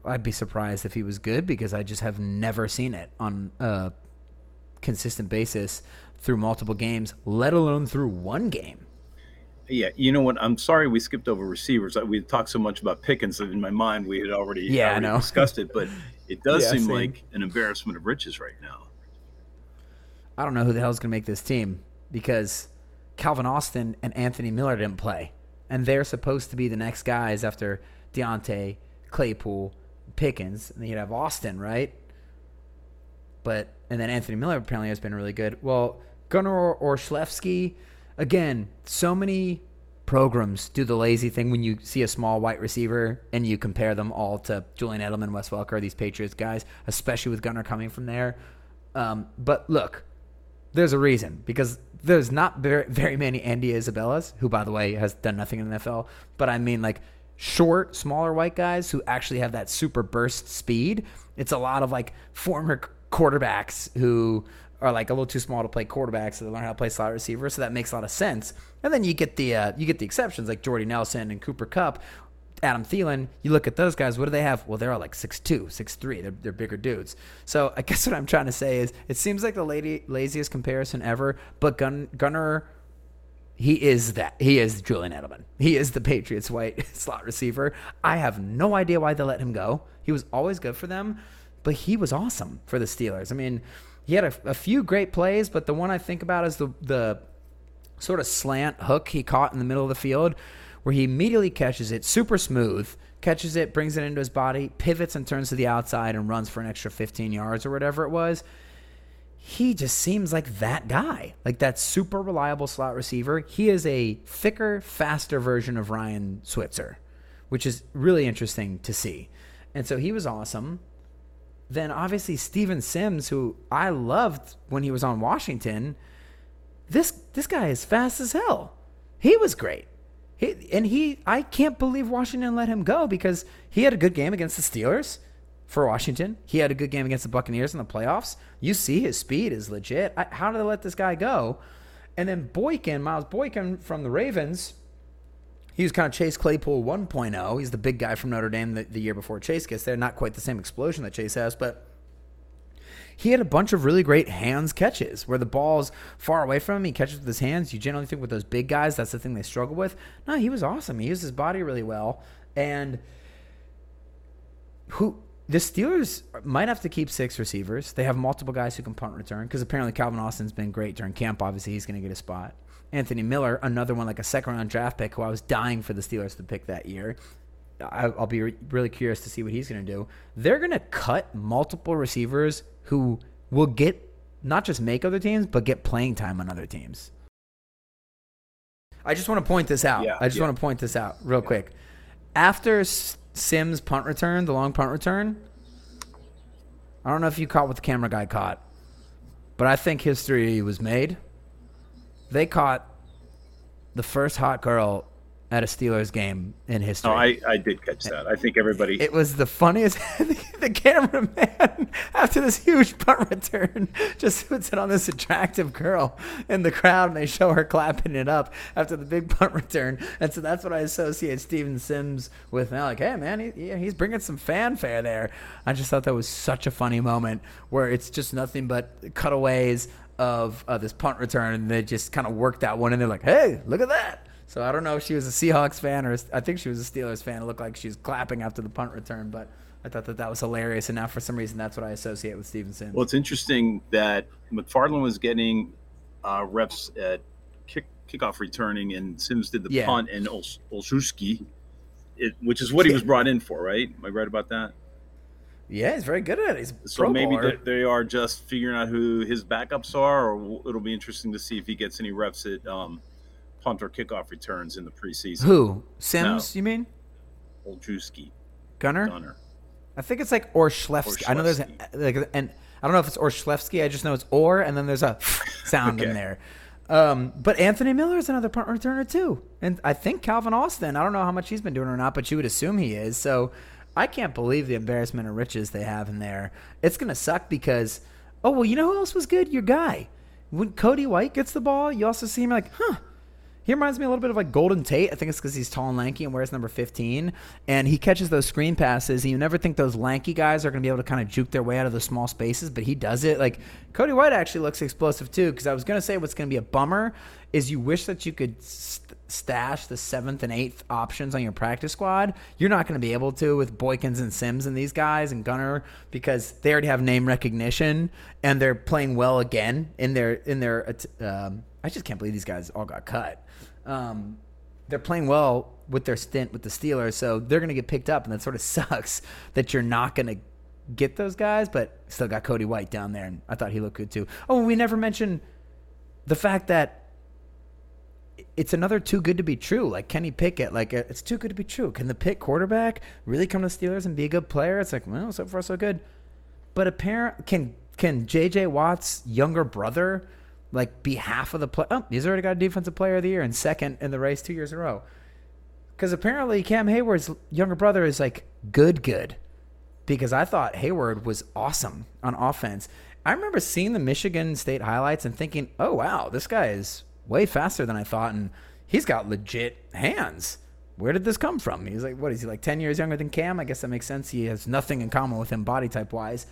I'd be surprised if he was good because I just have never seen it on a consistent basis through multiple games, let alone through one game. Yeah, you know what? I'm sorry we skipped over receivers. We talked so much about Pickens that in my mind we had already, Yeah, I already know. discussed it, but it does Yeah, seem same. like an embarrassment of riches right now. I don't know who the hell's going to make this team because Calvin Austin and Anthony Miller didn't play. and they're supposed to be the next guys after Diontae, Claypool, Pickens, and then you'd have Austin, right? But and then Anthony Miller apparently has been really good. Well, Gunner or Olszewski, again, so many programs do the lazy thing when you see a small white receiver and you compare them all to Julian Edelman, Wes Welker, these Patriots guys, especially with Gunner coming from there. Um, but look, there's a reason because there's not very, very many Andy Isabellas, who, by the way, has done nothing in the NFL. But I mean, like short, smaller white guys who actually have that super burst speed. It's a lot of like former quarterbacks who are like a little too small to play quarterback, so they learn how to play slot receiver. So that makes a lot of sense. And then you get the uh, you get the exceptions like Jordy Nelson and Cooper Kupp. Adam Thielen, you look at those guys, what do they have? Well, they're all like 6'2, 6'3. They're, they're bigger dudes. So I guess what I'm trying to say is it seems like the lady, laziest comparison ever, but Gun, Gunner, he is that. He is Julian Edelman. He is the Patriots' white slot receiver. I have no idea why they let him go. He was always good for them, but he was awesome for the Steelers. I mean, he had a, a few great plays, but the one I think about is the, the sort of slant hook he caught in the middle of the field where he immediately catches it super smooth, catches it, brings it into his body, pivots and turns to the outside and runs for an extra 15 yards or whatever it was. He just seems like that guy, like that super reliable slot receiver. He is a thicker, faster version of Ryan Switzer, which is really interesting to see. And so he was awesome. Then obviously Steven Sims, who I loved when he was on Washington. This this guy is fast as hell. He was great. He, and he, I can't believe Washington let him go because he had a good game against the Steelers for Washington. He had a good game against the Buccaneers in the playoffs. You see his speed is legit. I, how did they let this guy go? And then Boykin, Miles Boykin from the Ravens, he was kind of Chase Claypool 1.0. He's the big guy from Notre Dame the, the year before Chase gets there. Not quite the same explosion that Chase has, but he had a bunch of really great hands catches where the ball's far away from him. He catches with his hands. You generally think with those big guys, that's the thing they struggle with. No, he was awesome. He used his body really well. And who the Steelers might have to keep six receivers. They have multiple guys who can punt return because apparently Calvin Austin's been great during camp. Obviously, he's going to get a spot. Anthony Miller, another one like a second round draft pick who I was dying for the Steelers to pick that year. I'll be really curious to see what he's going to do. They're going to cut multiple receivers who will get not just make other teams, but get playing time on other teams. I just want to point this out. Yeah, I just yeah. want to point this out real quick. After Sims' punt return, the long punt return, I don't know if you caught what the camera guy caught, but I think history was made. They caught the first hot girl at a Steelers game in history. No, I, I did catch that. I think everybody. It was the funniest. the cameraman, after this huge punt return, just puts it on this attractive girl in the crowd, and they show her clapping it up after the big punt return. And so that's what I associate Steven Sims with now. Like, hey, man, he, he's bringing some fanfare there. I just thought that was such a funny moment where it's just nothing but cutaways of uh, this punt return, and they just kind of worked that one, and they're like, hey, look at that. So I don't know if she was a Seahawks fan or I think she was a Steelers fan. It looked like she was clapping after the punt return, but I thought that that was hilarious. And now for some reason, that's what I associate with Steven Sims. Well, it's interesting that McFarland was getting uh, reps at kick, kickoff returning, and Sims did the Yeah. punt, and Ols- Olszewski, it, which is what he was brought in for, right? Am I right about that? yeah, he's very good at it. He's So maybe they, they are just figuring out who his backups are, or it'll be interesting to see if he gets any reps at um, punt or kickoff returns in the preseason. Who? Sims, you mean? Olszewski, Gunner? Gunner. I think it's like Orschlevsky. I know there's a, like, and I don't know if it's Orschlevsky. I just know it's or, and then there's a sound in there. Um, but Anthony Miller is another punt returner too, and I think Calvin Austin. I don't know how much he's been doing or not, but you would assume he is. So I can't believe the embarrassment of riches they have in there. It's gonna suck because oh well, you know who else was good? Your guy. When Cody White gets the ball, you also see him like, huh. He reminds me a little bit of like Golden Tate. I think it's because he's tall and lanky and wears number 15. And he catches those screen passes. And you never think those lanky guys are going to be able to kind of juke their way out of those small spaces, but he does it. Like Cody White actually looks explosive too. Because I was going to say what's going to be a bummer is you wish that you could st- stash the seventh and eighth options on your practice squad. You're not going to be able to with Boykins and Sims and these guys and Gunner because they already have name recognition and they're playing well again in their in their. Um, I just can't believe these guys all got cut. Um, they're playing well with their stint with the Steelers, so they're going to get picked up, and that sort of sucks that you're not going to get those guys. But still got Cody White down there, and I thought he looked good too. Oh, we never mentioned the fact that it's another too good to be true. Like Kenny Pickett, like uh, it's too good to be true. Can the Pitt quarterback really come to the Steelers and be a good player? It's like, well, so far so good. But apparent can can JJ Watt's younger brother like be half of the play? Oh, he's already got a defensive player of the year and second in the race two years in a row. Because apparently Cam Heyward's younger brother is like good, good. Because I thought Heyward was awesome on offense. I remember seeing the Michigan State highlights and thinking, oh wow, this guy is way faster than I thought, and he's got legit hands. Where did this come from? He's like, what is he like, ten years younger than Cam? I guess that makes sense. He has nothing in common with him body type wise.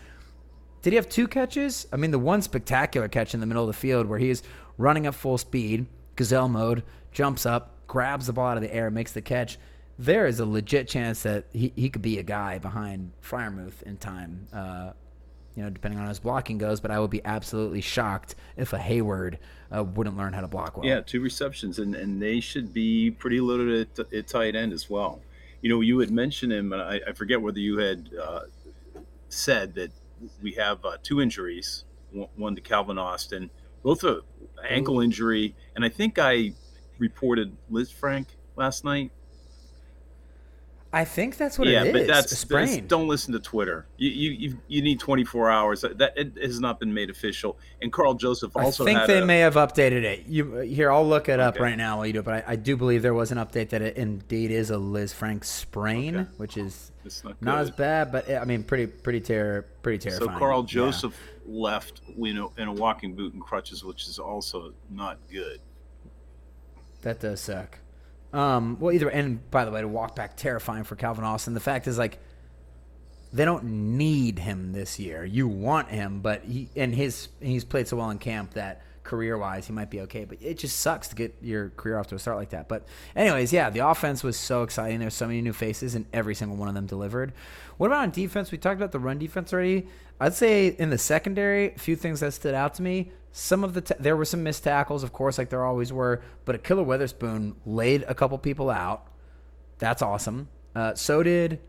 Did he have two catches? I mean, the one spectacular catch in the middle of the field where he's running at full speed, gazelle mode, jumps up, grabs the ball out of the air, makes the catch. There is a legit chance that he, he could be a guy behind Freiermuth in time, uh, you know, depending on how his blocking goes. But I would be absolutely shocked if a Heyward uh, wouldn't learn how to block well. Yeah, two receptions, and, and they should be pretty loaded at, at tight end as well. You know, you had mentioned him, and I, I forget whether you had uh, said that we have uh, two injuries, one, to Calvin Austin, both a ankle injury, and I think I reported Lisfranc last night. I think that's what yeah, it is. but a that's, that's sprain. don't listen to Twitter. You you you, you need 24 hours. That it has not been made official. And Karl Joseph also I think they a, may have updated it. You here, I'll look it up Okay. right now while you do it. But I, I do believe there was an update that it indeed is a Lisfranc sprain, Okay. which is not not as bad, but I mean, pretty pretty ter- pretty terrifying. So. Karl Yeah. Joseph left, you know, in a walking boot and crutches, which is also not good. That does suck. Um, well, either and by the way, to walk back terrifying for Calvin Austin. The fact is, like, they don't need him this year. You want him, but he and his he's played so well in camp that career wise he might be okay. But it just sucks to get your career off to a start like that. But anyways, yeah, the offense was so exciting. There's so many new faces, and every single one of them delivered. What about on defense? We talked about the run defense already. I'd say in the secondary, a few things that stood out to me. Some of the ta- there were some missed tackles, of course, like there always were. But Ahkello Witherspoon laid a couple people out. That's awesome. Uh, so did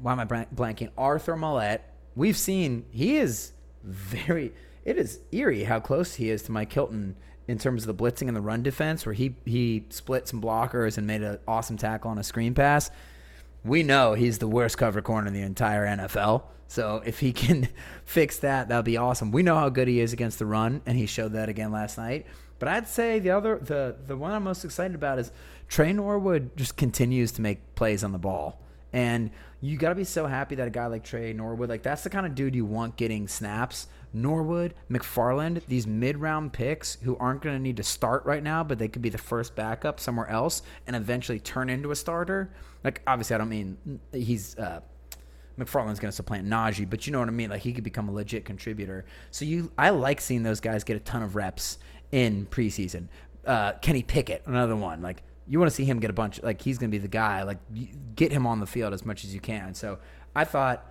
why am I blanking? Arthur Maulet. We've seen he is very. It is eerie how close he is to Mike Hilton in terms of the blitzing and the run defense, where he he split some blockers and made an awesome tackle on a screen pass. We know he's the worst cover corner in the entire NFL. So if he can fix that, that'll be awesome. We know how good he is against the run, and he showed that again last night. But I'd say the other, the the one I'm most excited about is Tre Norwood just continues to make plays on the ball. And you got to be so happy that a guy like Tre Norwood, like that's the kind of dude you want getting snaps. Norwood, McFarland, these mid round picks who aren't going to need to start right now, but they could be the first backup somewhere else and eventually turn into a starter. Like, obviously, I don't mean he's. Uh, McFarland's going to supplant Najee, but you know what I mean. Like he could become a legit contributor. So you, I like seeing those guys get a ton of reps in preseason. Uh, Kenny Pickett, another one. Like you want to see him get a bunch. Like he's going to be the guy. Like get him on the field as much as you can. So I thought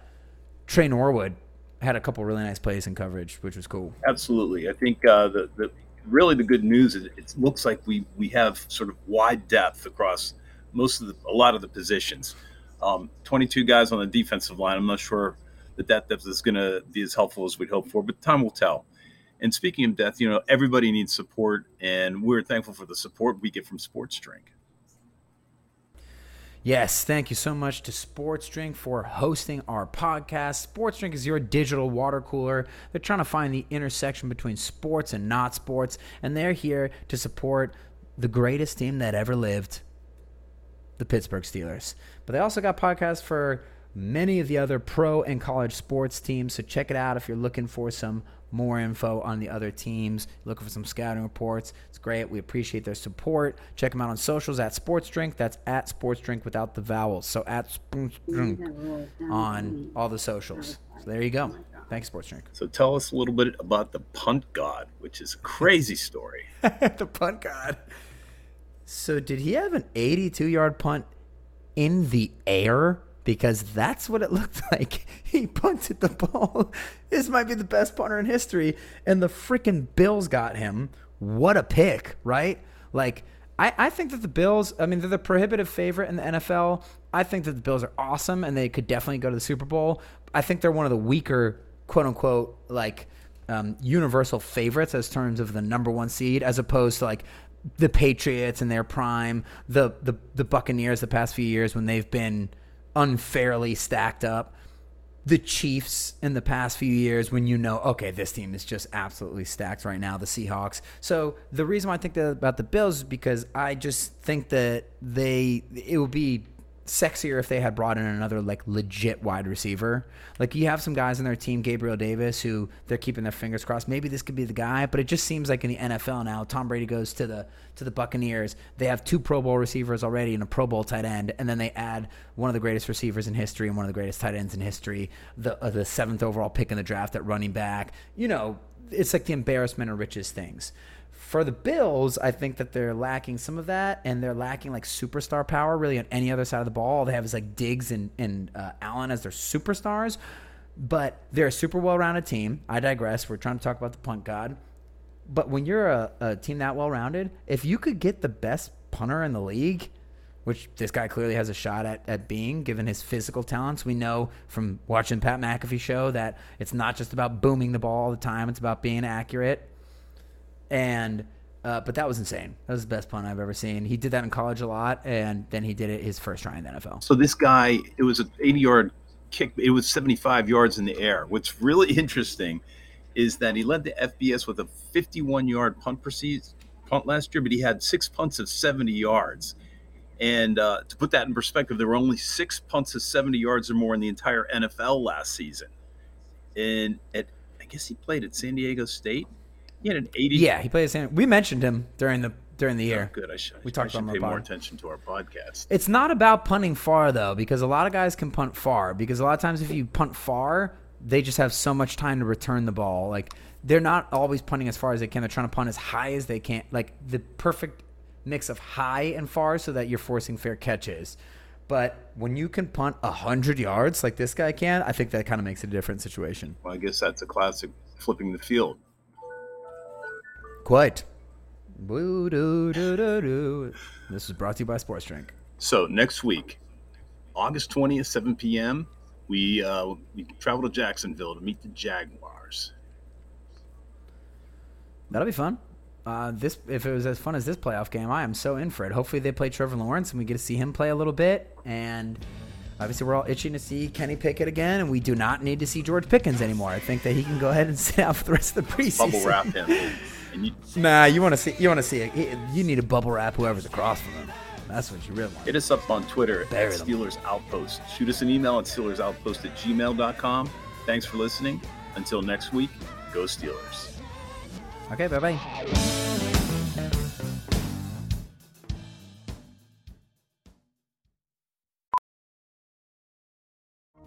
Tre Norwood had a couple really nice plays in coverage, which was cool. Absolutely. I think uh, the, the really the good news is it looks like we we have sort of wide depth across most of the a lot of the positions. Um, 22 guys on the defensive line. I'm not sure that that depth is going to be as helpful as we'd hope for, but time will tell. And speaking of depth, you know, everybody needs support, and we're thankful for the support we get from Sports Drink. Yes, thank you so much to Sports Drink for hosting our podcast. Sports Drink is your digital water cooler. They're trying to find the intersection between sports and not sports, and they're here to support the greatest team that ever lived, the Pittsburgh Steelers. But they also got podcasts for many of the other pro and college sports teams. So check it out if you're looking for some more info on the other teams, looking for some scouting reports. It's great. We appreciate their support. Check them out on socials at Sports Drink. That's at Sports Drink without the vowels. So at Sports Drink on all the socials. So there you go. Thanks, Sports Drink. So tell us a little bit about the punt god, which is a crazy story. the punt god. So did he have an 82 yard punt in the air? Because that's what it looked like. He punted the ball. This might be the best punter in history. And the freaking Bills got him. What a pick, right? Like, I, I think that the Bills, I mean, they're the prohibitive favorite in the NFL. I think that the Bills are awesome and they could definitely go to the Super Bowl. I think they're one of the weaker, quote unquote, like um, universal favorites as terms of the number one seed, as opposed to like the Patriots in their prime, the the the Buccaneers the past few years when they've been unfairly stacked up the Chiefs in the past few years when you know, okay, this team is just absolutely stacked right now, the Seahawks. So the reason why I think that about the Bills is because I just think that they it would be sexier if they had brought in another like legit wide receiver. Like you have some guys in their team, Gabriel Davis, who they're keeping their fingers crossed. Maybe this could be the guy, but it just seems like in the NFL now, Tom Brady goes to the to the Buccaneers. They have two Pro Bowl receivers already and a Pro Bowl tight end, and then they add one of the greatest receivers in history and one of the greatest tight ends in history, the uh, the seventh overall pick in the draft at running back. You know, it's like the embarrassment of riches things for the Bills, I think that they're lacking some of that, and they're lacking like superstar power really on any other side of the ball. All they have is like Diggs and, and uh, Allen as their superstars, but they're a super well rounded team. I digress. We're trying to talk about the punt god. But when you're a, a team that well rounded, if you could get the best punter in the league, which this guy clearly has a shot at, at being, given his physical talents. We know from watching Pat McAfee show that it's not just about booming the ball all the time, it's about being accurate and uh, but that was insane. That was the best punt I've ever seen. He did that in college a lot, and then he did it his first try in the NFL. So this guy, it was an 80 yard kick. It was 75 yards in the air. What's really interesting is that he led the FBS with a 51 yard punt punt last year, but he had six punts of 70 yards. And uh, to put that in perspective, there were only six punts of 70 yards or more in the entire NFL last season. And at, I guess he played at San Diego State. He had an 80. Yeah, he played the same. We mentioned him during the during the oh, year. Oh, good. I should. We talked I about should him pay more pod. attention to our podcast. It's not about punting far though, because a lot of guys can punt far. Because a lot of times, if you punt far, they just have so much time to return the ball. Like they're not always punting as far as they can. They're trying to punt as high as they can. Like the perfect mix of high and far, so that you're forcing fair catches. But when you can punt hundred yards like this guy can, I think that kind of makes it a different situation. Well, I guess that's a classic flipping the field. Quite. This is brought to you by Sports Drink. So next week, August 20th, 7 p.m., we uh, we travel to Jacksonville to meet the Jaguars. That'll be fun. Uh, this if it was as fun as this playoff game, I am so in for it. Hopefully they play Trevor Lawrence and we get to see him play a little bit. And obviously we're all itching to see Kenny Pickett again, and we do not need to see George Pickens anymore. I think that he can go ahead and sit out for the rest of the preseason. Bubble wrap him. And you Nah, you want to see you want to see it. You need to bubble wrap whoever's across from them. That's what you really want. hit us up on Twitter Bury at them. Steelers Outpost. Shoot us an email at SteelersOutpost at gmail.com. Thanks for listening. Until next week, go Steelers. Okay, bye bye.